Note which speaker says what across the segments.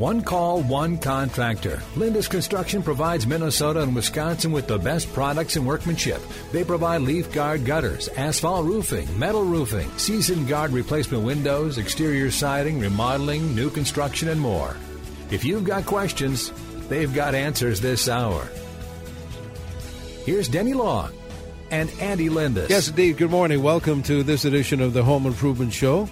Speaker 1: One call, one contractor. Lindus Construction provides Minnesota and Wisconsin with the best products and workmanship. They provide leaf guard gutters, asphalt roofing, metal roofing, season guard replacement windows, exterior siding, remodeling, new construction, and more. If you've got questions, they've got answers this hour. Here's Denny Long and Andy Lindus.
Speaker 2: Yes, indeed. Good morning. Welcome to this edition of the Home Improvement Show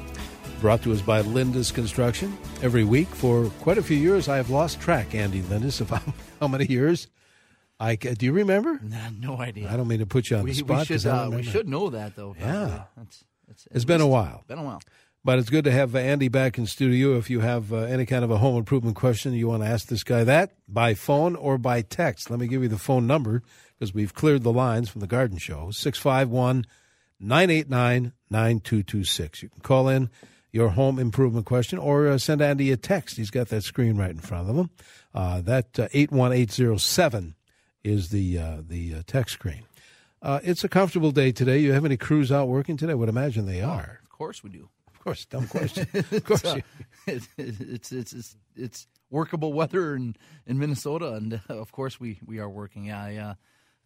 Speaker 2: brought to us by Lindus Construction. Every week for quite a few years, I have lost track, Andy Lindus, of how, how many years. I do you remember?
Speaker 3: Nah, no idea.
Speaker 2: I don't mean to put you on
Speaker 3: we,
Speaker 2: the spot.
Speaker 3: We should, uh, we should know that though.
Speaker 2: Yeah, it's, it's, it's been a while.
Speaker 3: Been a while.
Speaker 2: But it's good to have Andy back in studio. If you have uh, any kind of a home improvement question, you want to ask this guy that by phone or by text. Let me give you the phone number because we've cleared the lines from the Garden Show. 651 989 9226. You can call in your home improvement question or uh, send Andy a text. He's got that screen right in front of him. Uh, that uh, 81807 is the, uh, the uh, text screen. Uh, it's a comfortable day today. You have any crews out working today? I would imagine they are.
Speaker 3: Of course we do.
Speaker 2: Of course, dumb question. of course,
Speaker 3: it's, it's, it's, it's, it's workable weather in, in Minnesota, and of course we, we are working. Yeah, I,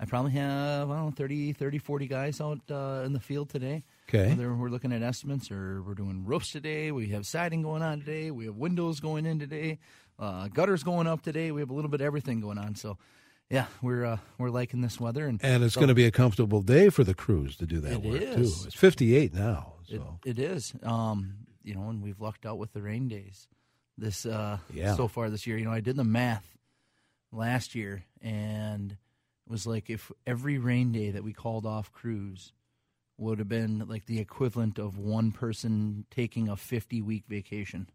Speaker 3: I probably have, I don't know, 30, 30 40 guys out in the field today.
Speaker 2: Okay.
Speaker 3: Whether we're looking at estimates or we're doing roofs today, we have siding going on today, we have windows going in today, uh, gutters going up today. We have a little bit of everything going on. So, yeah, we're uh, we're liking this weather, and
Speaker 2: and it's
Speaker 3: so,
Speaker 2: going to be a comfortable day for the crews to do that work
Speaker 3: is.
Speaker 2: too. It's 58 now. So.
Speaker 3: It, it is. Um, you know, and we've lucked out with the rain days this uh,
Speaker 2: yeah.
Speaker 3: so far this year. You know, I did the math last year, and was like if every rain day that we called off crews would have been like the equivalent of one person taking a 50 week vacation.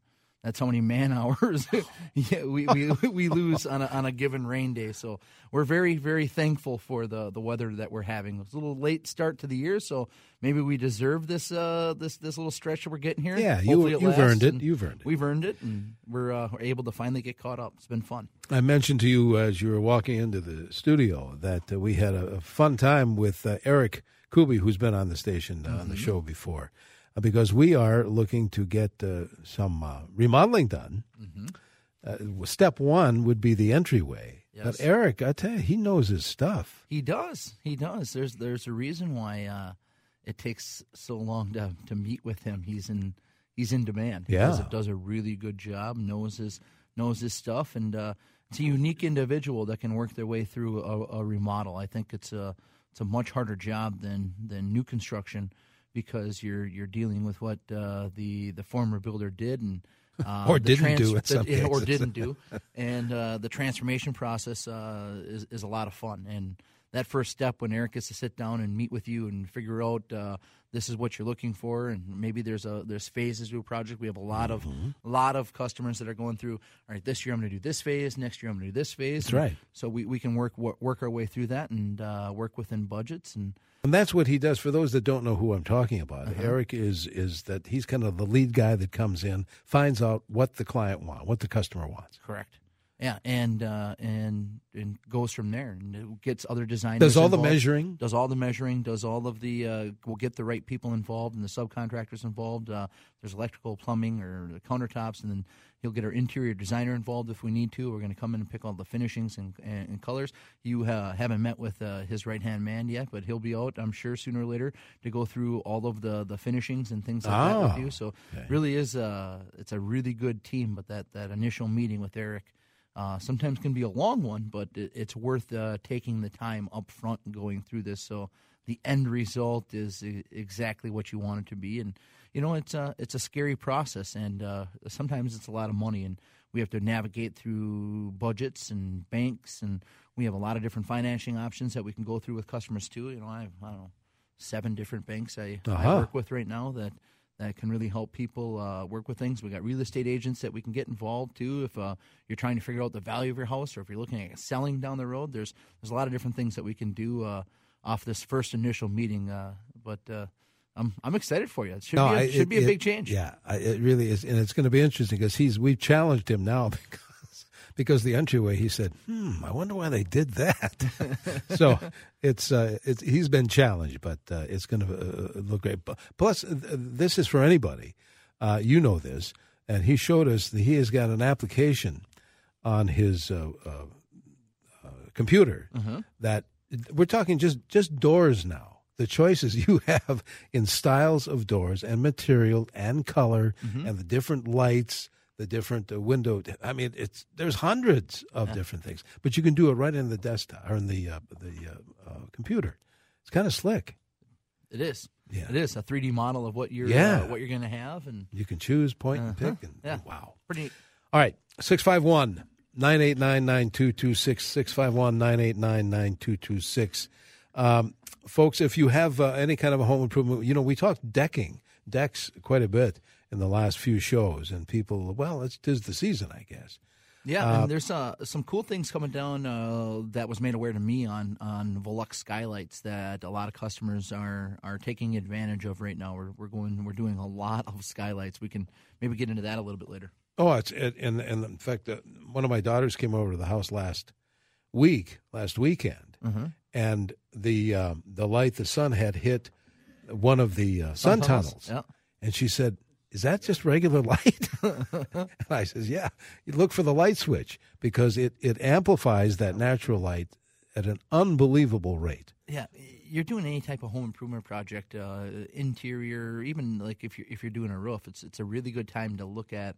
Speaker 3: That's how many man hours yeah, we, we, we lose on a, on a given rain day. So we're very, very thankful for the, the weather that we're having. It's a little late start to the year, so maybe we deserve this uh, this this little stretch that we're getting here.
Speaker 2: Yeah, you, have earned it. You've earned it.
Speaker 3: We've earned it, and we're, uh, we're able to finally get caught up. It's been fun.
Speaker 2: I mentioned to you as you were walking into the studio that uh, we had a, a, fun time with uh, Eric – Kuby, who's been on the station uh, mm-hmm. on the show before, because we are looking to get uh, some uh, remodeling done. Mm-hmm. Uh, step one would be the entryway. Yes. But Eric, I tell you, he knows his stuff.
Speaker 3: He does. He does. There's there's a reason why uh, it takes so long to to meet with him. He's in he's in demand. He
Speaker 2: yeah,
Speaker 3: does, does a really good job. Knows his knows his stuff, and it's a unique individual that can work their way through a, a remodel. I think it's a it's a much harder job than than new construction because you're you're dealing with what uh, the the former builder did and uh,
Speaker 2: or didn't
Speaker 3: trans-
Speaker 2: do
Speaker 3: the, or didn't do, and uh, the transformation process uh, is is a lot of fun. And that first step when Eric gets to sit down and meet with you and figure out uh, this is what you're looking for, and maybe there's a there's phases to a project. We have a lot of
Speaker 2: mm-hmm.
Speaker 3: a lot of customers that are going through. All right, this year I'm going to do this phase. Next year I'm going to do this phase.
Speaker 2: That's right.
Speaker 3: So we, we can work work our way through that and uh, work within budgets and.
Speaker 2: And that's what he does. For those that don't know who I'm talking about, uh-huh. Eric is is that he's kind of the lead guy that comes in, finds out what the client wants, what the customer wants.
Speaker 3: Correct. Yeah, and uh, and and goes from there and gets other designers.
Speaker 2: Does all
Speaker 3: involved,
Speaker 2: the measuring?
Speaker 3: Does all the measuring? Does all of the? Uh, will get the right people involved and the subcontractors involved. Uh, there's electrical, plumbing, or the countertops, and then he'll get our interior designer involved if we need to. We're going to come in and pick all the finishings and, and, and colors. You uh, haven't met with uh, his right hand man yet, but he'll be out, I'm sure, sooner or later to go through all of the, the finishings and things like
Speaker 2: oh,
Speaker 3: that with ah, you. So
Speaker 2: okay.
Speaker 3: really is a, it's a really good team. But that that initial meeting with Eric uh, sometimes can be a long one, but it, it's worth uh, taking the time up front and going through this. So the end result is exactly what you want it to be. And you know, it's a it's a scary process, and uh, sometimes it's a lot of money, and we have to navigate through budgets and banks, and we have a lot of different financing options that we can go through with customers too. You know, I have I don't know seven different banks I,
Speaker 2: uh-huh.
Speaker 3: I work with right now that that can really help people uh, work with things. We got real estate agents that we can get involved too. If uh, you're trying to figure out the value of your house, or if you're looking at selling down the road, there's there's a lot of different things that we can do uh, off this first initial meeting. Uh, but uh, I'm I'm excited for you. It should no, be a, should it, be a big change.
Speaker 2: Yeah, it really is, and it's going to be interesting because he's we've challenged him now because the entryway. He said, "Hmm, I wonder why they did that." so it's uh, it's he's been challenged, but uh, it's going to uh, look great. Plus, this is for anybody. Uh, you know this, and he showed us that he has got an application on his uh, uh, computer mm-hmm. that we're talking just just doors now the choices you have in styles of doors and material and color mm-hmm. and the different lights the different uh, window i mean it's there's hundreds of yeah. different things but you can do it right in the desktop or in the uh, the uh, uh computer it's kind of slick
Speaker 3: it is yeah. it is a 3d model of what you're yeah. Uh, what you're going to have and
Speaker 2: you can choose point and uh-huh. pick and
Speaker 3: yeah.
Speaker 2: wow
Speaker 3: pretty neat.
Speaker 2: all right 651 989 9226 651 989 9226 um, folks, if you have uh, any kind of a home improvement, you know, we talked decking, decks quite a bit in the last few shows, and people, well, it's tis the season, I guess.
Speaker 3: Yeah, uh, and there's uh, some cool things coming down uh, that was made aware to me on on Velux skylights that a lot of customers are are taking advantage of right now. We're we're going we're doing a lot of skylights. We can maybe get into that a little bit later.
Speaker 2: Oh, it's it, and and in fact, uh, one of my daughters came over to the house last week, last weekend, mm-hmm and the uh, the light, the sun had hit one of the uh, sun tunnels, yeah. and she said, "Is that just regular light?" and I says, "Yeah. You look for the light switch because it it amplifies that natural light at an unbelievable rate."
Speaker 3: Yeah, you're doing any type of home improvement project, uh, interior, even like if you're if you're doing a roof, it's it's a really good time to look at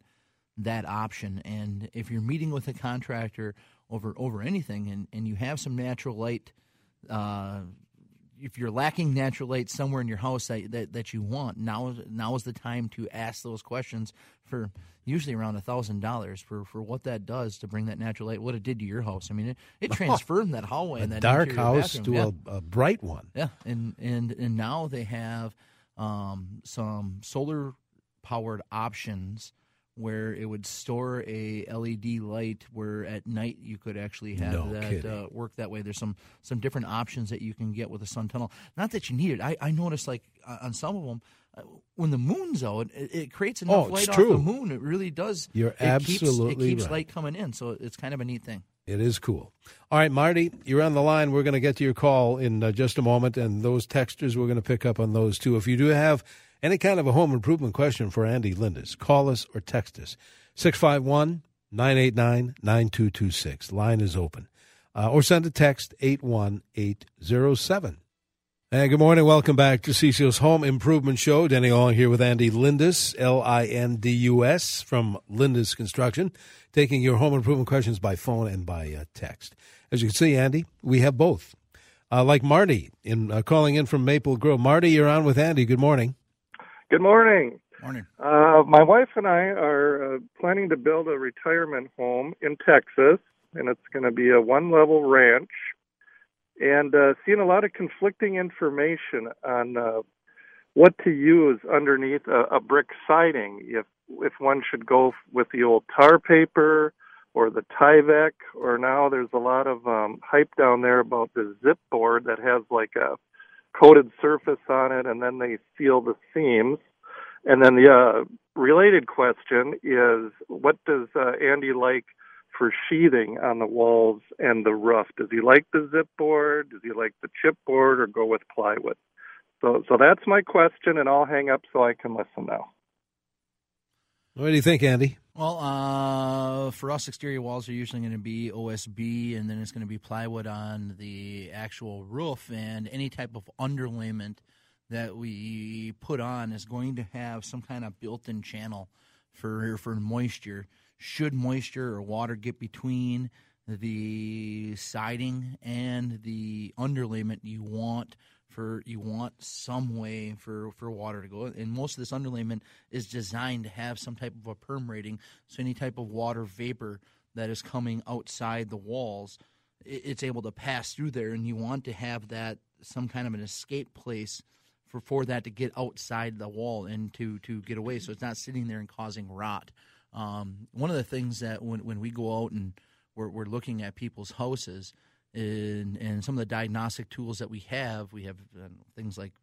Speaker 3: that option. And if you're meeting with a contractor over over anything, and and you have some natural light uh, if you're lacking natural light somewhere in your house that, that, that you want, now now is the time to ask those questions for usually around a thousand dollars for for what that does to bring that natural light, what it did to your house. I mean, it, it transformed that hallway,
Speaker 2: a
Speaker 3: and that
Speaker 2: dark house
Speaker 3: bathroom. to
Speaker 2: yeah. a, a, bright one.
Speaker 3: Yeah, and and and now they have um, some solar powered options where it would store a LED light where at night you could actually have
Speaker 2: no
Speaker 3: that uh, work that way. There's some some different options that you can get with a sun tunnel. Not that you need it. I, I noticed like on some of them uh, when the moon's out, it, it creates enough
Speaker 2: oh,
Speaker 3: light
Speaker 2: true.
Speaker 3: off the moon. It really does.
Speaker 2: You're
Speaker 3: it
Speaker 2: absolutely
Speaker 3: keeps, it keeps
Speaker 2: right.
Speaker 3: light coming in, so it's kind of a neat thing.
Speaker 2: It is cool. All right, Marty, you're on the line. We're going to get to your call in uh, just a moment, and those textures we're going to pick up on those too. If you do have any kind of a home improvement question for Andy Lindus, call us or text us. 651 989 9226. Line is open. Uh, or send a text 81807. And good morning. Welcome back to Cecil's Home Improvement Show. Denny Long here with Andy Lindus, L I N D U S, from Lindus Construction, taking your home improvement questions by phone and by uh, text. As you can see, Andy, we have both. Uh, like Marty in uh, calling in from Maple Grove. Marty, you're on with Andy. Good morning.
Speaker 4: Good morning.
Speaker 3: Morning.
Speaker 4: Uh, my wife and I are uh, planning to build a retirement home in Texas, and it's going to be a one level ranch. And uh, seeing a lot of conflicting information on uh, what to use underneath a, a brick siding. If if one should go with the old tar paper or the Tyvek, or now there's a lot of um, hype down there about the zip board that has like a coated surface on it, and then they seal the seams. And then the uh, related question is, what does uh, Andy like for sheathing on the walls and the roof? Does he like the zip board? Does he like the chipboard, or go with plywood? So, so that's my question, and I'll hang up so I can listen now.
Speaker 2: What do you think, Andy?
Speaker 3: Well, uh, for us, exterior walls are usually going to be OSB, and then it's going to be plywood on the actual roof, and any type of underlayment that we put on is going to have some kind of built-in channel for for moisture. Should moisture or water get between the siding and the underlayment, you want for you want some way for, for water to go. And most of this underlayment is designed to have some type of a perm rating, so any type of water vapor that is coming outside the walls, it's able to pass through there. And you want to have that some kind of an escape place for, for that to get outside the wall and to, to get away so it's not sitting there and causing rot. Um, one of the things that when, when we go out and we're, we're looking at people's houses and, and some of the diagnostic tools that we have, we have uh, things like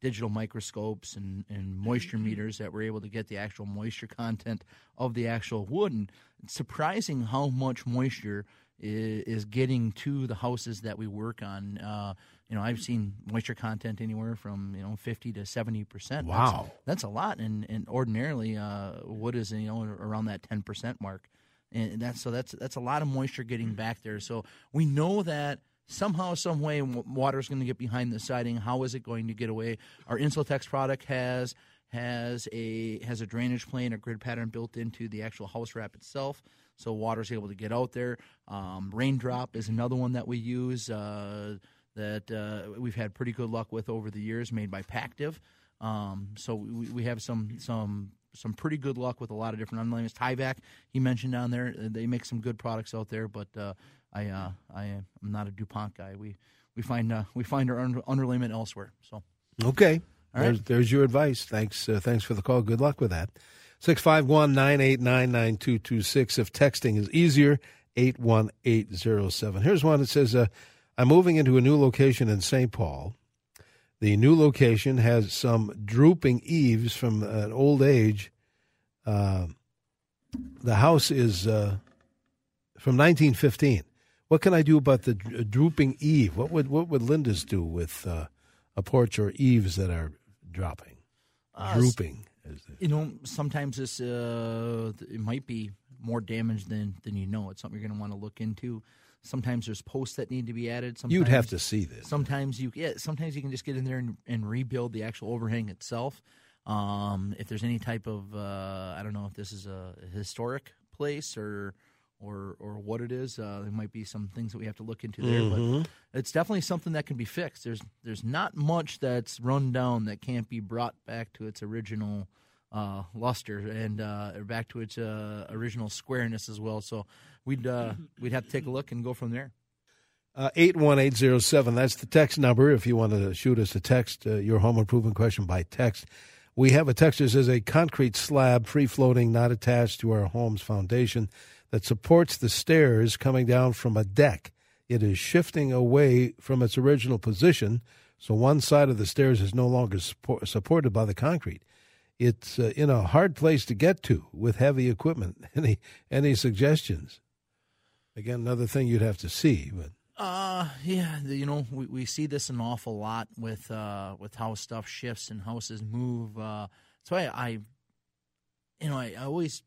Speaker 3: digital microscopes and, and moisture meters that we're able to get the actual moisture content of the actual wood. And it's surprising how much moisture is, is getting to the houses that we work on. Uh, you know, I've seen moisture content anywhere from you know fifty to seventy percent.
Speaker 2: Wow,
Speaker 3: that's, that's, a lot. And, and ordinarily, uh, wood is you know around that ten percent mark, and that's so that's that's a lot of moisture getting back there. So we know that somehow, some way, water is going to get behind the siding. How is it going to get away? Our Insultex product has has a has a drainage plane, a grid pattern built into the actual house wrap itself, so water's able to get out there. Um, raindrop is another one that we use. Uh, that uh, we've had pretty good luck with over the years, made by Pactiv. Um, so we, we have some some some pretty good luck with a lot of different underlayments. Tyvek, he mentioned down there, uh, they make some good products out there. But uh, I uh, I am not a Dupont guy. We we find uh, we find our under, underlayment elsewhere. So
Speaker 2: okay, there's, there's your advice. Thanks uh, thanks for the call. Good luck with that. 651 989 9226. If texting is easier, 81807. Here's one that says, uh, I'm moving into a new location in St. Paul. The new location has some drooping eaves from an old age. Uh, the house is uh, from 1915. What can I do about the drooping eave? What would what would Lindus do with uh, a porch or eaves that are dropping, uh, drooping?
Speaker 3: You know, sometimes this uh, it might be more damage than than you know. It's something you're going to want to look into. Sometimes there's posts that need to be added. Sometimes,
Speaker 2: You'd have to see this.
Speaker 3: Sometimes you yeah, sometimes you can just get in there and, and rebuild the actual overhang itself. Um, if there's any type of uh, I don't know if this is a historic place or or or what it is, uh, there might be some things that we have to look into there. Mm-hmm. But it's definitely something that can be fixed. There's there's not much that's run down that can't be brought back to its original uh, luster and uh, back to its uh, original squareness as well. So we'd uh, we'd have to take a look and go from there.
Speaker 2: Uh, eight one eight zero seven. That's the text number. If you want to shoot us a text, uh, your home improvement question by text. We have a text that says a concrete slab, free floating, not attached to our home's foundation, that supports the stairs coming down from a deck. It is shifting away from its original position, so one side of the stairs is no longer support, supported by the concrete it's uh, in a hard place to get to with heavy equipment. Any any suggestions? Again, another thing you'd have to see, but.
Speaker 3: Uh yeah, you know we, we see this an awful lot with uh with how stuff shifts and houses move. Uh, so I, I you know I, I always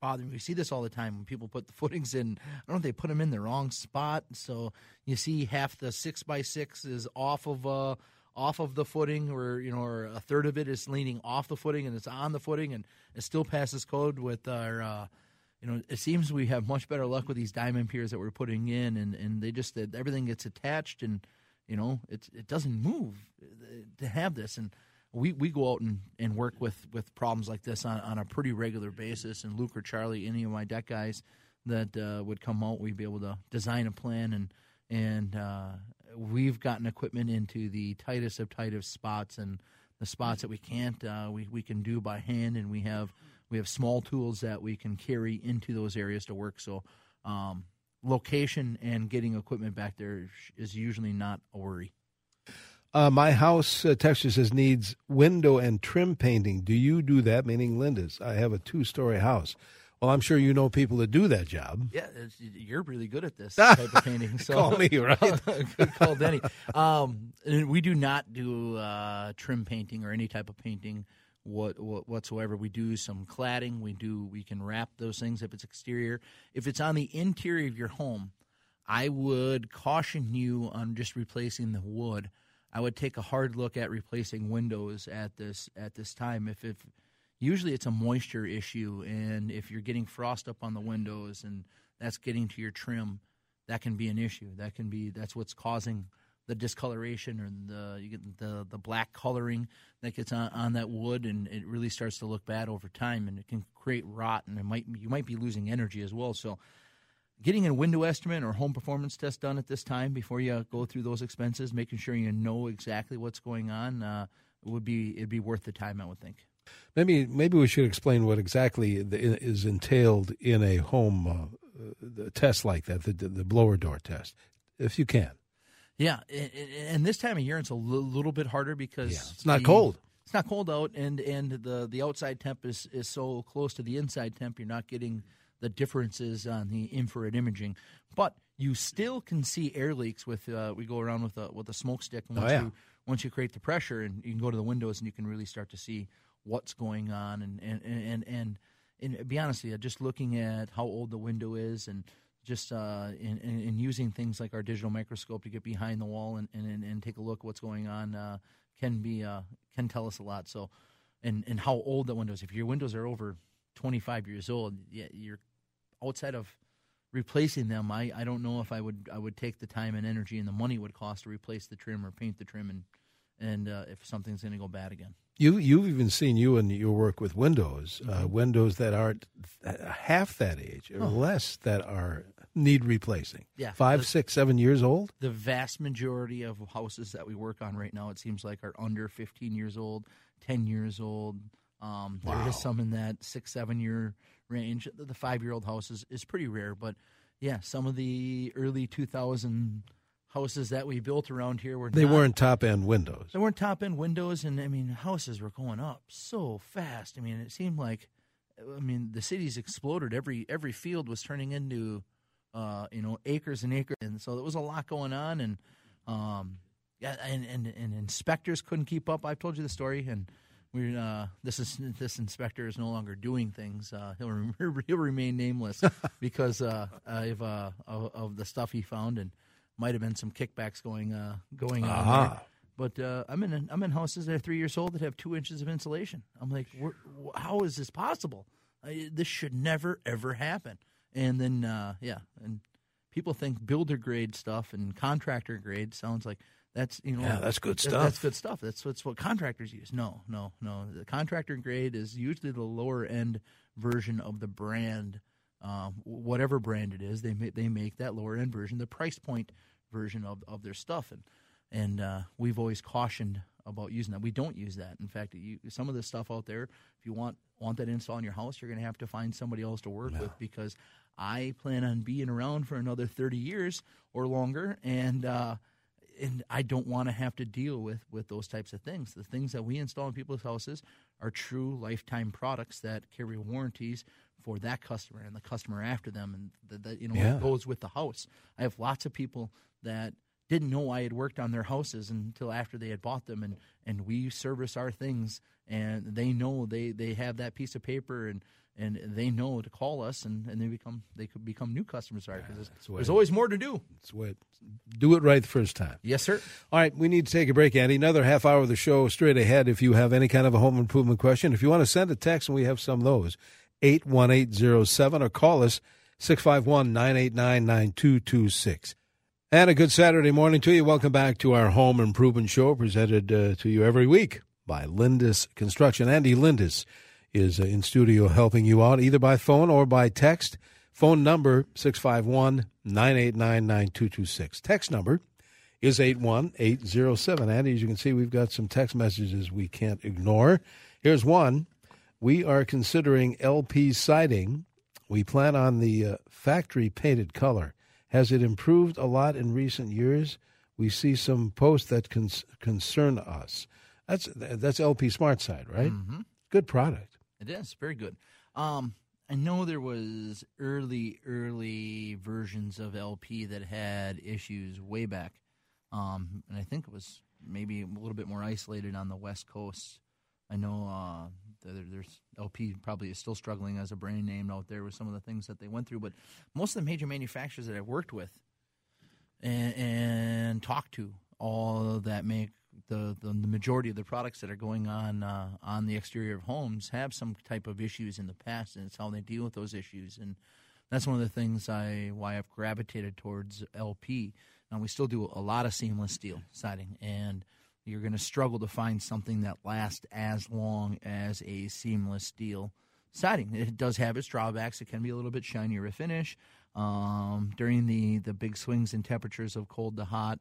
Speaker 3: bother me. We see this all the time when people put the footings in. I don't know if they put them in the wrong spot, so you see half the six by six is off of uh off of the footing, or you know, or a third of it is leaning off the footing and it's on the footing, and it still passes code with our. Uh, you know, it seems we have much better luck with these diamond piers that we're putting in, and, and they just everything gets attached, and you know, it it doesn't move to have this, and we, we go out and, and work with, with problems like this on, on a pretty regular basis. And Luke or Charlie, any of my deck guys that uh, would come out, we'd be able to design a plan. And and uh, we've gotten equipment into the tightest of tightest spots and the spots that we can't uh, we, we can do by hand. And we have we have small tools that we can carry into those areas to work so um, location and getting equipment back there is usually not a worry
Speaker 2: uh, my house uh, texture says needs window and trim painting do you do that meaning Lindus i have a two-story house well, I'm sure you know people that do that job.
Speaker 3: Yeah, you're really good at this type of painting. So
Speaker 2: call me, right?
Speaker 3: call, Denny. Um, we do not do uh, trim painting or any type of painting what, what, whatsoever. We do some cladding. We do we can wrap those things if it's exterior. If it's on the interior of your home, I would caution you on just replacing the wood. I would take a hard look at replacing windows at this at this time. If if usually it's a moisture issue and if you're getting frost up on the windows and that's getting to your trim that can be an issue that can be that's what's causing the discoloration or the you get the the black coloring that gets on, on that wood and it really starts to look bad over time and it can create rot and it might you might be losing energy as well so getting a window estimate or home performance test done at this time before you go through those expenses making sure you know exactly what's going on uh, would be it'd be worth the time i would think
Speaker 2: Maybe maybe we should explain what exactly is entailed in a home uh, test like that, the, the blower door test, if you can.
Speaker 3: Yeah, and, this time of year it's a little bit harder because
Speaker 2: Yeah, it's not
Speaker 3: the-
Speaker 2: cold.
Speaker 3: It's not cold out, and and the the outside temp is is so close to the inside temp, you're not getting the differences on the infrared imaging. But you still can see air leaks with uh, we go around with a with a smoke stick. And
Speaker 2: Oh,
Speaker 3: once
Speaker 2: yeah.
Speaker 3: you once you create the pressure, and you can go to the windows, and you can really start to see what's going on, and and and and, and, and be honest with you, just looking at how old the window is, and just uh, in, in, in using things like our digital microscope to get behind the wall and, and, and, take a look at what's going on uh, can be uh, can tell us a lot. So, and and how old the windows. If your windows are over 25 years old, you're outside of replacing them. I, I don't know if I would I would take the time and energy and the money it would cost to replace the trim or paint the trim and and uh, if something's going to go bad again.
Speaker 2: You you've even seen you and your work with windows, uh, windows that aren't half that age or less that are need replacing.
Speaker 3: Yeah.
Speaker 2: five,
Speaker 3: The-
Speaker 2: six, seven years old.
Speaker 3: the vast majority of houses that we work on right now, it seems like, are under 15 years old, 10 years old. Um, There is some in that six, seven year range. The, five year old house is, is pretty rare, but yeah, some of the early 2000 houses that we built around here were
Speaker 2: They
Speaker 3: not-
Speaker 2: weren't top end windows.
Speaker 3: they weren't top end windows, and I mean houses were going up so fast. I mean, it seemed like, I mean, the cities exploded. Every every field was turning into, uh, you know, acres and acres, and so there was a lot going on, and um, yeah, and, and and inspectors couldn't keep up. I've told you the story, and we uh, this is this inspector is no longer doing things. Uh, he'll rem- he'll remain nameless because uh, of, uh, of of the stuff he found, and might have been some kickbacks going uh, going on. There. But uh, I'm in I'm in houses that are three years old that have two inches of insulation. I'm like, how is this possible? I, this should never ever happen. And then uh, yeah, and people think builder grade stuff and contractor grade sounds like that's you know
Speaker 2: Yeah, that's good
Speaker 3: that-
Speaker 2: stuff.
Speaker 3: That's good stuff. That's what's what contractors use. No, no, no. The contractor grade is usually the lower end version of the brand, um, whatever brand it is. They make they make that lower end version, the price point version of, of their stuff, and and uh, we've always cautioned about using that. We don't use that. In fact, you, some of the stuff out there, if you want want that install in your house, you're going to have to find somebody else to work with because I plan on being around for another 30 years or longer, and uh, and I don't want to have to deal with with those types of things. The things that we install in people's houses are true lifetime products that carry warranties for that customer and the customer after them, and that, you know
Speaker 2: Yeah.
Speaker 3: what goes with the house. I have lots of people that didn't know I had worked on their houses until after they had bought them, and and we service our things, and they know they they have that piece of paper and. And they know to call us, and, and they become they could become new customers. Right? Because
Speaker 2: the
Speaker 3: there's, always more to do.
Speaker 2: That's what. Do it right the first time.
Speaker 3: Yes, sir.
Speaker 2: All right, we need to take a break, Andy. Another half hour of the show straight ahead. If you have any kind of a home improvement question, if you want to send a text, and we have some of those, 81807 or call us 651 989 9226. And a good Saturday morning to you. Welcome back to our home improvement show presented uh, to you every week by Lindus Construction. Andy Lindus is uh, in studio helping you out either by phone or by text. Phone number 651 989 9226. Text number is 81807. Andy, as you can see, we've got some text messages we can't ignore. Here's one. We are considering LP siding. We plan on the uh, factory painted color. Has it improved a lot in recent years? We see some posts that cons- concern us. That's that's LP Smart Side, right?
Speaker 3: Mm-hmm.
Speaker 2: Good product.
Speaker 3: It is very good. Um, I know there was early, early versions of LP that had issues way back, um, and I think it was maybe a little bit more isolated on the West Coast. I know uh, there's LP probably is still struggling as a brand name out there with some of the things that they went through, but most of the major manufacturers that I've worked with and, and talked to, all that make the, the the majority of the products that are going on uh, on the exterior of homes have some type of issues in the past, and it's how they deal with those issues. And that's one of the things I why I've gravitated towards LP. Now we still do a lot of seamless steel siding, and you're going to struggle to find something that lasts as long as a seamless steel siding. It does have its drawbacks. It can be a little bit shinier a finish um, during the the big swings in temperatures of cold to hot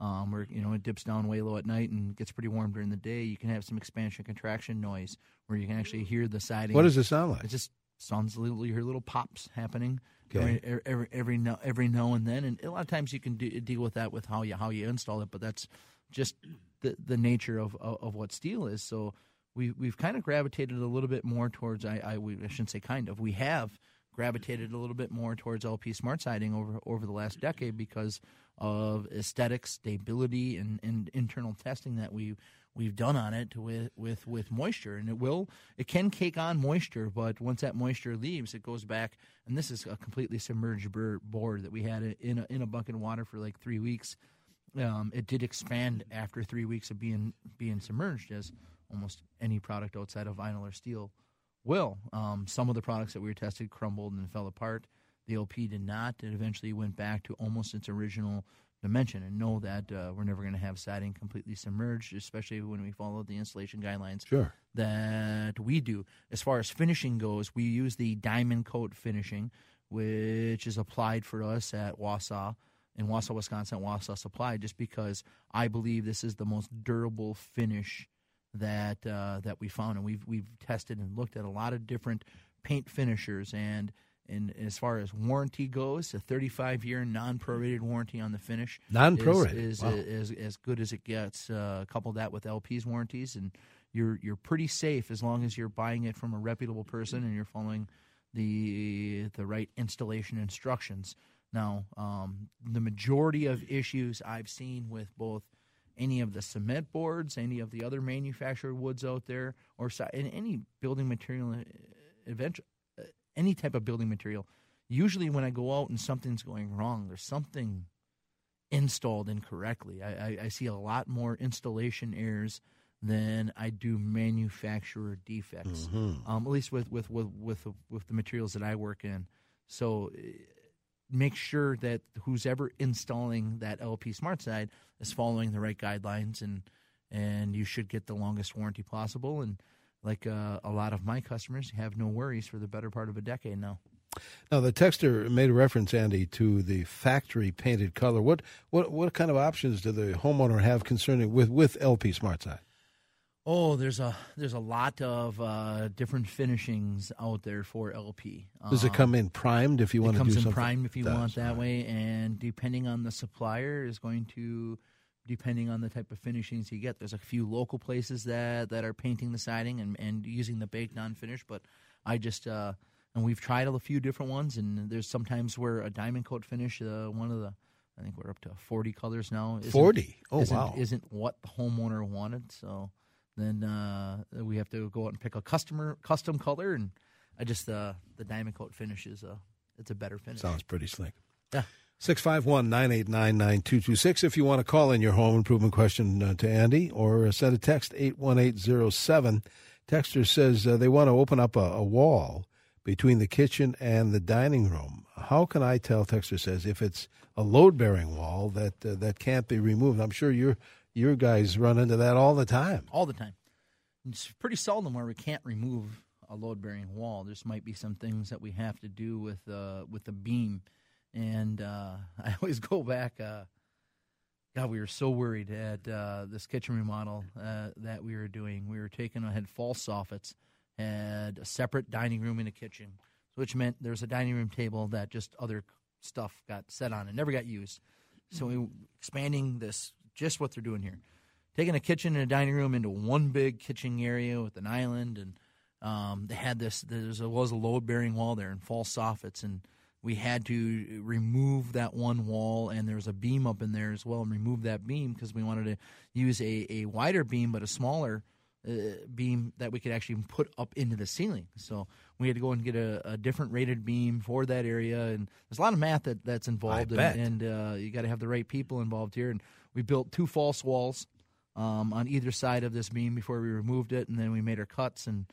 Speaker 3: um, where you know it dips down way low at night and gets pretty warm during the day. You can have some expansion contraction noise where you can actually hear the siding.
Speaker 2: What does it sound like?
Speaker 3: It just sounds a little you hear little pops happening
Speaker 2: Okay.
Speaker 3: every, every every now every now and then, and a lot of times you can do, deal with that with how you how you install it, but that's just the the nature of of, of what steel is. So we we've kind of gravitated a little bit more towards I I, we, I shouldn't say kind of we have gravitated a little bit more towards LP smart siding over over the last decade because of aesthetics, stability, and, and internal testing that we we've done on it with, with with moisture, and it will it can cake on moisture, but once that moisture leaves, it goes back. And this is a completely submerged board that we had in a, in a bucket of water for like three weeks. Um, it did expand after three weeks of being being submerged, as almost any product outside of vinyl or steel will. Um, some of the products that we were tested crumbled and fell apart. The LP did not. It eventually went back to almost its original dimension. And know that uh, we're never going to have siding completely submerged, especially when we follow the installation guidelines
Speaker 2: Sure.
Speaker 3: that we do. As far as finishing goes, we use the Diamond Kote finishing, which is applied for us at Wausau in Wausau, Wisconsin, Wausau Supply, just because I believe this is the most durable finish that uh, that we found, and we've we've tested and looked at a lot of different paint finishers, and and as far as warranty goes, a 35 year non prorated warranty on the finish
Speaker 2: Non-prorated.
Speaker 3: is, is,
Speaker 2: Wow.
Speaker 3: is as good as it gets. Uh, couple that with LP's warranties, and you're you're pretty safe as long as you're buying it from a reputable person and you're following the the right installation instructions. Now, um, the majority of issues I've seen with both any of the cement boards, any of the other manufactured woods out there, or and any building material, uh, uh, any type of building material. Usually, when I go out and something's going wrong, there's something installed incorrectly. I, I, I see a lot more installation errors than I do manufacturer defects. Um, at least with with, with with with the materials that I work in. So uh, make sure that who's ever installing that LP Smart Side is following the right guidelines, and and you should get the longest warranty possible. And like uh, a lot of my customers, have no worries for the better part of a decade now.
Speaker 2: Now the texter made a reference, Andy, to the factory painted color. What what what kind of options do the homeowner have concerning with with LP Smart Side?
Speaker 3: Oh, there's a there's a lot of uh, different finishings out there for LP.
Speaker 2: Does it
Speaker 3: Um,
Speaker 2: come in primed if you want
Speaker 3: it
Speaker 2: to
Speaker 3: comes in
Speaker 2: something?
Speaker 3: prime if you
Speaker 2: Does,
Speaker 3: want that
Speaker 2: right.
Speaker 3: way, and depending on the supplier is going to, depending on the type of finishings you get. There's a few local places that that are painting the siding and and using the baked on finish, but I just uh, and we've tried a few different ones, and there's sometimes where a Diamond Kote finish, uh, one of the. I think we're up to 40 colors now. isn't-
Speaker 2: 40? Oh,
Speaker 3: isn't,
Speaker 2: wow.
Speaker 3: Isn't what the homeowner wanted. So then uh, we have to go out and pick a customer custom color, and I just uh, the Diamond Kote finish is a it's a better finish.
Speaker 2: Sounds pretty slick.
Speaker 3: Yeah.
Speaker 2: 651 989 9226 if you want to call in your home improvement question uh, to Andy or uh, send a text 81807. Texter says uh, they want to open up a, a wall between the kitchen and the dining room. How can I tell, Texter says, if it's a load bearing wall that uh, that can't be removed? I'm sure your your guys run into that all the time.
Speaker 3: all the time. It's pretty seldom where we can't remove a load bearing wall. There's might be some things that we have to do with uh, with the beam, and uh, I always go back. Uh, God, we were so worried at uh, this kitchen remodel uh, that we were doing. We were taking, I had false soffits, had a separate dining room and a kitchen, which meant there's a dining room table that just other stuff got set on and never got used. So we expanding this, just what they're doing here, taking a kitchen and a dining room into one big kitchen area with an island, and um, they had this. There was a load bearing wall there and false soffits, and we had to remove that one wall, and there was a beam up in there as well, and remove that beam because we wanted to use a, a wider beam but a smaller uh, beam that we could actually put up into the ceiling. So we had to go and get a, a different rated beam for that area, and there's a lot of math that, that's involved, and, and uh, you got to have the right people involved here. And we built two false walls um, on either side of this beam before we removed it, and then we made our cuts and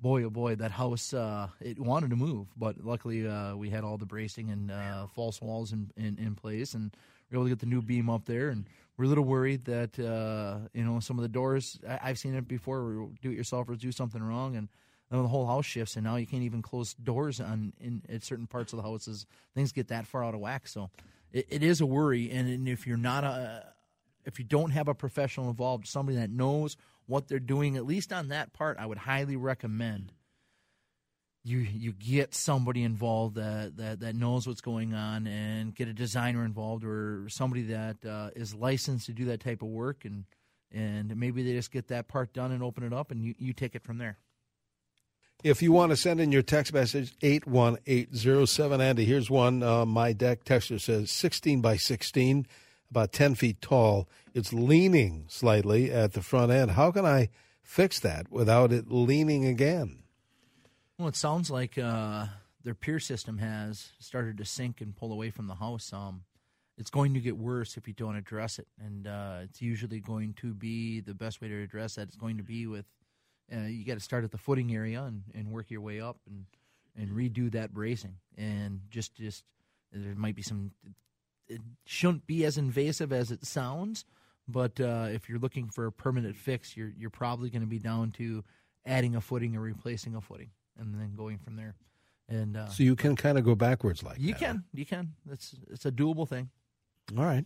Speaker 3: boy oh boy that house uh, it wanted to move but luckily uh, we had all the bracing and uh, false walls in, in, in place and we were able to get the new beam up there and we're a little worried that uh, you know some of the doors I, i've seen it before. Do it yourselfers do something wrong and then the whole house shifts and now you can't even close doors on in at certain parts of the houses things get that far out of whack so it, it is a worry and, and if you're not a if you don't have a professional involved, somebody that knows what they're doing, at least on that part, I would highly recommend you you get somebody involved that, that, that knows what's going on and get a designer involved or somebody that uh, is licensed to do that type of work and and maybe they just get that part done and open it up and you, you take it from there.
Speaker 2: If you want to send in your text message, 81807 Andy, here's one. Uh, my deck texture says 16 by 16, about 10 feet tall. It's leaning slightly at the front end. How can I fix that without it leaning again?
Speaker 3: Well, it sounds like uh, their pier system has started to sink and pull away from the house. Um, it's going to get worse if you don't address it, and uh, it's usually going to be the best way to address that. It's going to be with uh, you got to start at the footing area and, and work your way up and and redo that bracing. And just just there might be some it shouldn't be as invasive as it sounds but uh, if you're looking for a permanent fix you're you're probably going to be down to adding a footing or replacing a footing and then going from there. And uh,
Speaker 2: so you can kind of go backwards like that.
Speaker 3: you
Speaker 2: that.
Speaker 3: can you can. It's it's a doable thing.
Speaker 2: All right.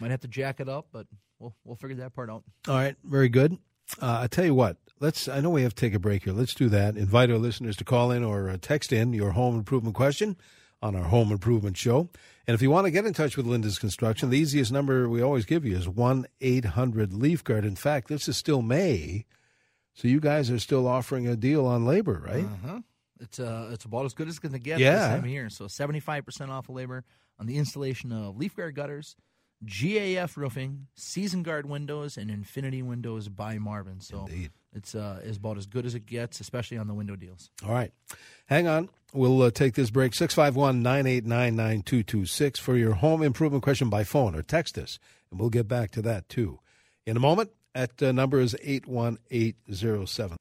Speaker 3: Might have to jack it up but we'll we'll figure that part out.
Speaker 2: All right. Very good uh, I tell you what, let's. I know we have to take a break here. Let's do that. Invite our listeners to call in or uh, text in your home improvement question on our home improvement show. And if you want to get in touch with Lindus Construction, the easiest number we always give you is one eight hundred Leaf Guard. In fact, this is still May, so you guys are still offering a deal on labor, right?
Speaker 3: Uh-huh. It's uh, it's about as good as it's going to get
Speaker 2: Yeah.
Speaker 3: this time of year. So seventy five percent off of labor on the installation of leaf guard gutters, GAF roofing, season guard windows, and infinity windows by Marvin. So
Speaker 2: Indeed.
Speaker 3: it's uh, is about as good as it gets, especially on the window deals.
Speaker 2: All right. Hang on. We'll uh, take this break. 651 989 9226 for your home improvement question by phone or text us, and we'll get back to that too. In a moment, at uh, number is 81807.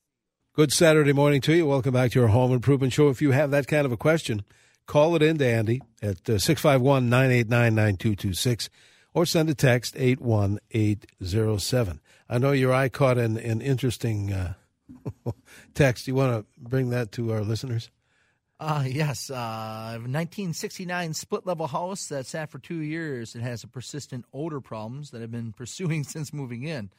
Speaker 2: Good Saturday morning to you. Welcome back to our home improvement show. If you have that kind of a question, call it in to Andy at uh, 651 989 9226 or send a text 81807. I know your eye caught an, an interesting uh, text. You want to bring that to our listeners?
Speaker 3: Uh, yes, uh, 1969 split level house that sat for two years. It has a persistent odor problems that have been pursuing since moving in.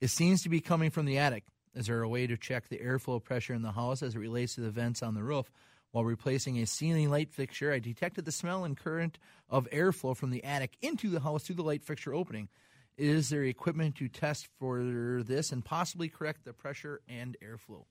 Speaker 3: It seems to be coming from the attic. Is there a way to check the airflow pressure in the house as it relates to the vents on the roof? While replacing a ceiling light fixture, I detected the smell and current of airflow from the attic into the house through the light fixture opening. Is there equipment to test for this and possibly correct the pressure and airflow?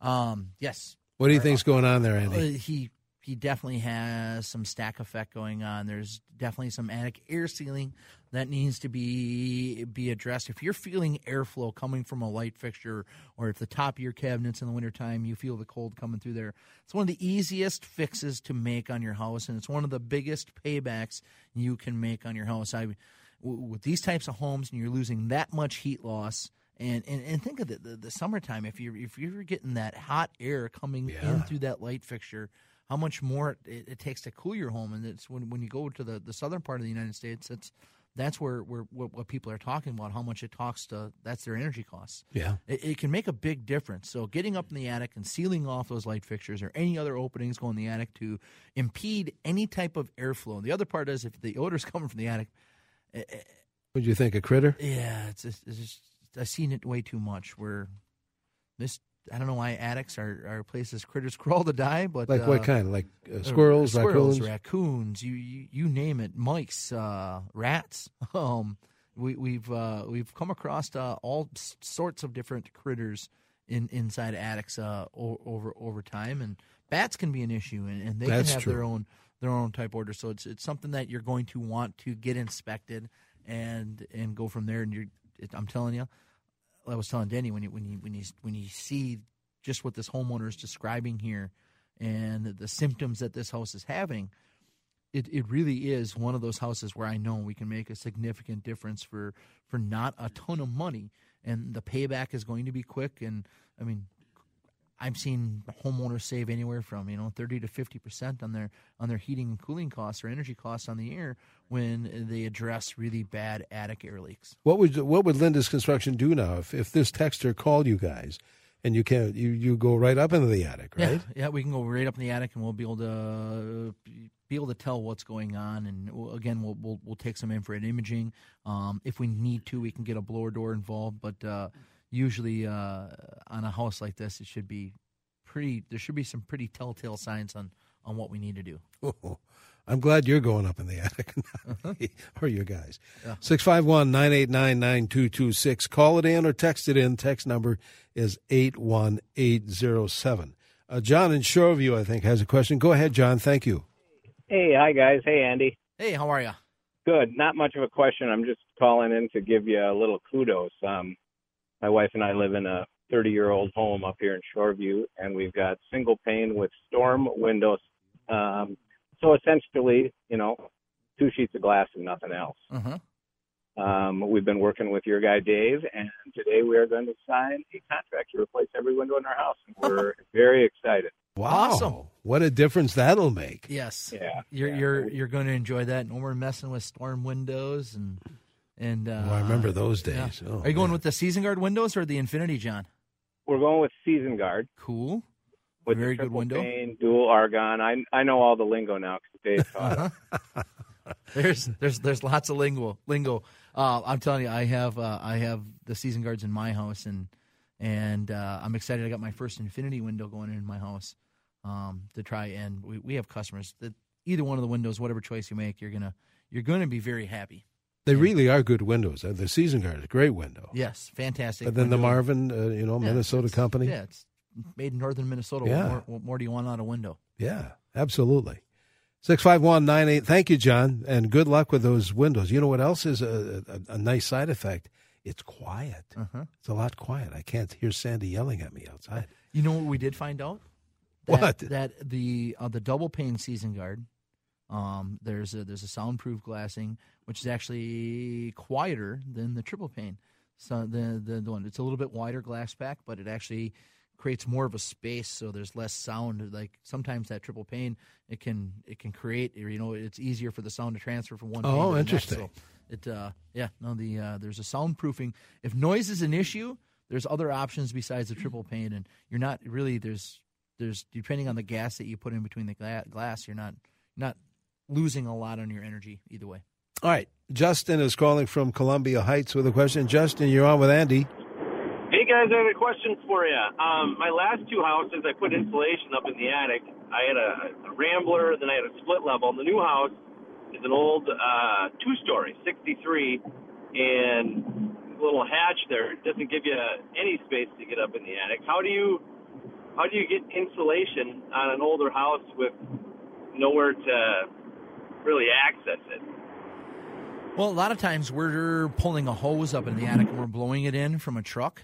Speaker 3: Um, yes,
Speaker 2: What do you think's going on there,
Speaker 3: uh,
Speaker 2: Andy?
Speaker 3: he he definitely has some stack effect going on. There's definitely some attic air sealing that needs to be be addressed. If you're feeling airflow coming from a light fixture or at the top of your cabinets in the wintertime, you feel the cold coming through there. It's one of the easiest fixes to make on your house, and it's one of the biggest paybacks you can make on your house. I with these types of homes, and you're losing that much heat loss. And, and, and think of the, the, the summertime. If you're if you're getting that hot air coming in through that light fixture, how much more it, it takes to cool your home. And it's when when you go to the, the southern part of the United States, it's that's where, where what, what people are talking about. How much it talks to that's their energy costs.
Speaker 2: Yeah.
Speaker 3: It, it can make a big difference. So getting up in the attic and sealing off those light fixtures or any other openings going in the attic to impede any type of airflow. And the other part is if the odor's coming from the attic, eh, eh,
Speaker 2: What do you think, a critter?
Speaker 3: yeah, it's just, it's just I've seen it way too much. Where this I don't know why attics are, are places critters crawl to die, but
Speaker 2: Like
Speaker 3: uh,
Speaker 2: what kind? Like uh, squirrels,
Speaker 3: squirrels,
Speaker 2: raccoons?
Speaker 3: raccoons, you, you you name it, mice, uh, rats. Um, we, we've uh, we've come across uh, all sorts of different critters in inside attics uh, over over time, and bats can be an issue, and, and they
Speaker 2: That's
Speaker 3: can have
Speaker 2: true.
Speaker 3: their own their own type order. So it's it's something that you're going to want to get inspected and and go from there. And you're, it, I'm telling you, I was telling Denny when you when you when you when you see just what this homeowner is describing here and the symptoms that this house is having, it, it really is one of those houses where I know we can make a significant difference for for not a ton of money, and the payback is going to be quick. And I mean, I've seen homeowners save anywhere from you know thirty to fifty percent on their on their heating and cooling costs or energy costs on the air when they address really bad attic air leaks.
Speaker 2: What would what would Lindus Construction do now if, if this texter called you guys and you can you you go right up into the attic, right?
Speaker 3: Yeah, yeah, we can go right up in the attic and we'll be able to be able to tell what's going on. And we'll- again, we'll we'll, we'll take some infrared imaging. Um, if we need to, we can get a blower door involved. But uh, usually, uh, on a house like this, it should be pretty. There should be some pretty telltale signs on on what we need to do.
Speaker 2: Oh, I'm glad you're going up in the attic, or you guys. Six five one nine eight nine nine two two six. Call it in or text it in. Text number is eight one eight zero seven. Uh, John in Shoreview, I think, has a question. Go ahead, John. Thank you.
Speaker 5: Hey, hi guys. Hey, Andy.
Speaker 3: Hey, how are you?
Speaker 5: Good. Not much of a question. I'm just calling in to give you a little kudos. Um, my wife and I live in a 30 year old home up here in Shoreview, and we've got single pane with storm windows. Um, so essentially, you know, two sheets of glass and nothing else.
Speaker 3: Uh-huh.
Speaker 5: Um, we've been working with your guy Dave, and today we are going to sign a contract to replace every window in our house. And we're very excited.
Speaker 2: Wow.
Speaker 3: Awesome.
Speaker 2: What a difference that'll make.
Speaker 3: Yes.
Speaker 5: Yeah,
Speaker 3: You're
Speaker 5: yeah.
Speaker 3: you're you're going to enjoy that. No more messing with storm windows and and. Uh,
Speaker 2: Oh, I remember those days.
Speaker 3: yeah.
Speaker 2: Oh,
Speaker 3: are you going
Speaker 2: man.
Speaker 3: with the season guard windows or the Infinity, John?
Speaker 5: We're going with Season Guard.
Speaker 3: Cool.
Speaker 5: with
Speaker 3: Very good window.
Speaker 5: pane, dual argon. I I know all the lingo now because Dave taught us.
Speaker 3: There's there's there's lots of lingo lingo. Uh, I'm telling you, I have uh, I have the season guards in my house, and and uh, I'm excited. I got my first Infinity window going in my house um, to try, and we, we have customers that either one of the windows, whatever choice you make, you're gonna you're gonna be very happy.
Speaker 2: They really are good windows. The Season Guard is a great window.
Speaker 3: Yes, fantastic.
Speaker 2: But then the. Marvin, uh, you know,
Speaker 3: Yeah,
Speaker 2: Minnesota
Speaker 3: it's-
Speaker 2: company.
Speaker 3: Yeah, it's made in northern Minnesota.
Speaker 2: Yeah.
Speaker 3: What, more, what more do you want out of window?
Speaker 2: Yeah, absolutely. 65198. Thank you, John, and good luck with those windows. You know what else is a, a, a nice side effect? It's quiet.
Speaker 3: Uh-huh.
Speaker 2: It's a lot quiet. I can't hear Sandy yelling at me outside.
Speaker 3: You know what we did find out? That,
Speaker 2: What?
Speaker 3: That the uh, the double pane season guard, um, there's a there's a soundproof glassing which is actually quieter than the triple pane. So the, the the one it's a little bit wider glass pack, but it actually creates more of a space, so there's less sound. Like sometimes that triple pane, it can it can create, or, you know, it's easier for the sound to transfer from one. pane
Speaker 2: Oh,
Speaker 3: to the next.
Speaker 2: interesting.
Speaker 3: So it uh, yeah, no, the uh, there's a soundproofing. If noise is an issue, there's other options besides the triple pane, and you're not really there's there's depending on the gas that you put in between the gla- glass, you're not not losing a lot on your energy either way.
Speaker 2: All right. Justin is calling from Columbia Heights with a question. Justin, you're on with Andy.
Speaker 6: Hey guys, I have a question for you. Um, my last two houses, I put insulation up in the attic. I had a, a Rambler, then I had a split level. And the new house is an old uh, two-story, 63, and a little hatch there It doesn't give you any space to get up in the attic. How do you how do you get insulation on an older house with nowhere to really access it?
Speaker 3: Well, a lot of times we're pulling a hose up in the attic and we're blowing it in from a truck,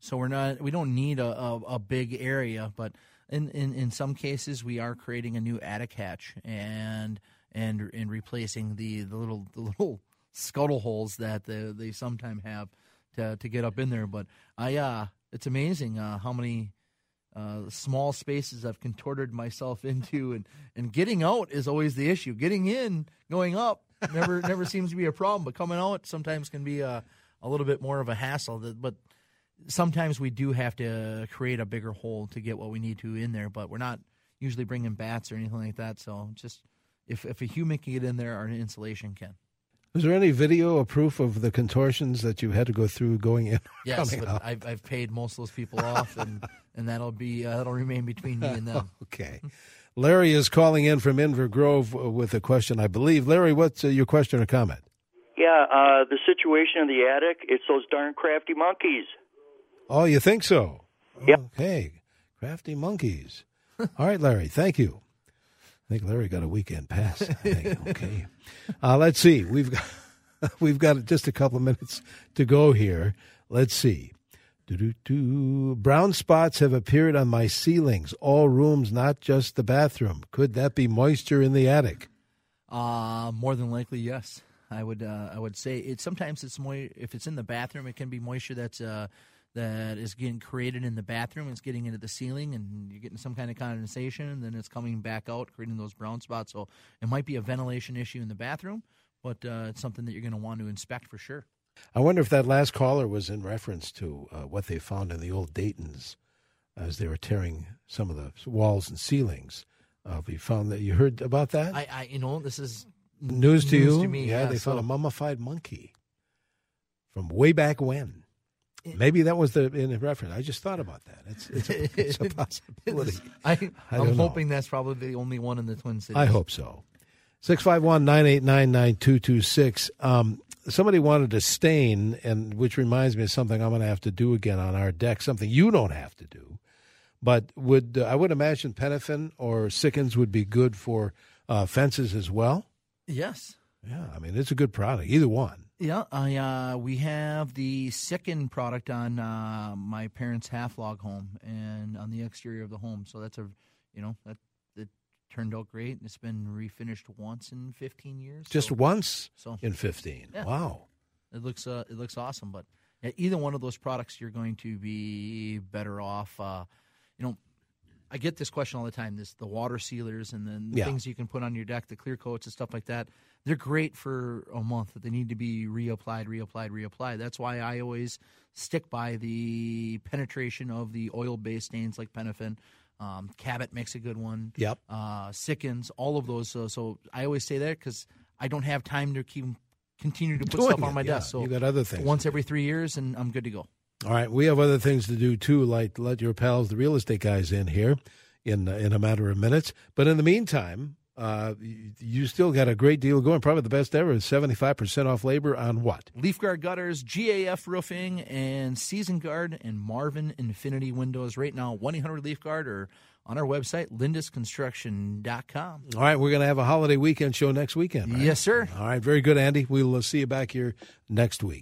Speaker 3: so we're not we don't need a, a, a big area. But in, in in some cases, we are creating a new attic hatch and and and replacing the the little the little scuttle holes that they, they sometimes have to to get up in there. But I uh, it's amazing uh, how many uh, small spaces I've contorted myself into, and, and getting out is always the issue. Getting in, going up, never never seems to be a problem, but coming out sometimes can be a, a little bit more of a hassle. That- But sometimes we do have to create a bigger hole to get what we need to in there, but we're not usually bringing bats or anything like that. So just if if a human can get in there, our insulation can.
Speaker 2: Was there any video or proof of the contortions that you had to go through going in? or
Speaker 3: Yes,
Speaker 2: coming
Speaker 3: but
Speaker 2: out?
Speaker 3: I've I've paid most of those people off, and and that'll be uh, that'll remain between me and them.
Speaker 2: Okay. Larry is calling in from Inver Grove uh, with a question, I believe. Larry, what's uh, your question or comment?
Speaker 7: Yeah, uh, the situation in the attic, it's those darn crafty monkeys.
Speaker 2: Oh, you think so?
Speaker 7: Yep.
Speaker 2: Okay. Crafty monkeys. All right, Larry. Thank you. I think Larry got a weekend pass. I think. Okay. Uh, let's see. We've got we've got just a couple of minutes to go here. Let's see. Do-do-do. Brown spots have appeared on my ceilings, all rooms, not just the bathroom. Could that be moisture in the attic?
Speaker 3: Uh more than likely, yes. I would uh, I would say it. Sometimes it's moi- if it's in the bathroom, it can be moisture that's uh, that is getting created in the bathroom. It's getting into the ceiling, and you're getting some kind of condensation, and then it's coming back out, creating those brown spots. So it might be a ventilation issue in the bathroom, but uh, it's something that you're going to want to inspect for sure.
Speaker 2: I wonder if that last caller was in reference to uh, what they found in the old Dayton's as they were tearing some of the walls and ceilings. Uh, we found that you heard about that
Speaker 3: I, I you know this is
Speaker 2: news to you.
Speaker 3: to me.
Speaker 2: yeah, they
Speaker 3: so-
Speaker 2: found a mummified monkey from way back when. Maybe that was the in the reference. I just thought about that. It's it's a, it's a possibility.
Speaker 3: I,
Speaker 2: I
Speaker 3: I'm
Speaker 2: don't know.
Speaker 3: hoping that's probably the only one in the Twin Cities.
Speaker 2: I hope so. 651 989 9226. Um, Somebody wanted to stain, and which reminds me of something I'm going to have to do again on our deck, something you don't have to do. But would uh, I would imagine Penofin or Sikkens would be good for uh, fences as well?
Speaker 3: Yes.
Speaker 2: Yeah, I mean, it's a good product, either one.
Speaker 3: Yeah, I uh, we have the second product on uh, my parents' half log home and on the exterior of the home. So that's a, you know, that that turned out great. It's been refinished once in 15 years.
Speaker 2: Just
Speaker 3: so,
Speaker 2: once
Speaker 3: So
Speaker 2: in 15.
Speaker 3: Yeah.
Speaker 2: Wow.
Speaker 3: it looks uh, it looks awesome. But either one of those products, you're going to be better off. Uh, you know, I get this question all the time. This the water sealers and then the
Speaker 2: Yeah.
Speaker 3: things you can put on your deck, the clear coats and stuff like that. They're great for a month, but they need to be reapplied, reapplied, reapplied. That's why I always stick by the penetration of the oil-based stains like Penofin. Um, Cabot makes a good one.
Speaker 2: Yep.
Speaker 3: Uh, Sikkens, all of those. So, so I always say that because I don't have time to keep continue to put
Speaker 2: Doing
Speaker 3: stuff on
Speaker 2: it,
Speaker 3: my
Speaker 2: yeah.
Speaker 3: desk. So
Speaker 2: You got other things
Speaker 3: once every three years, and I'm good to go.
Speaker 2: All right, we have other things to do too, like let your pals, the real estate guys, in here in uh, in a matter of minutes. But in the meantime, uh, you, still got a great deal going. Probably the best ever. Seventy five percent off labor on what?
Speaker 3: Leaf Guard Gutters, GAF Roofing, and Season Guard and Marvin Infinity Windows. Right now, 1 800 Leaf Guard or on our website, lindusconstruction.com.
Speaker 2: All right, we're going to have a holiday weekend show next weekend. right?
Speaker 3: Yes, sir.
Speaker 2: All right, very good, Andy. We'll uh, see you back here next week.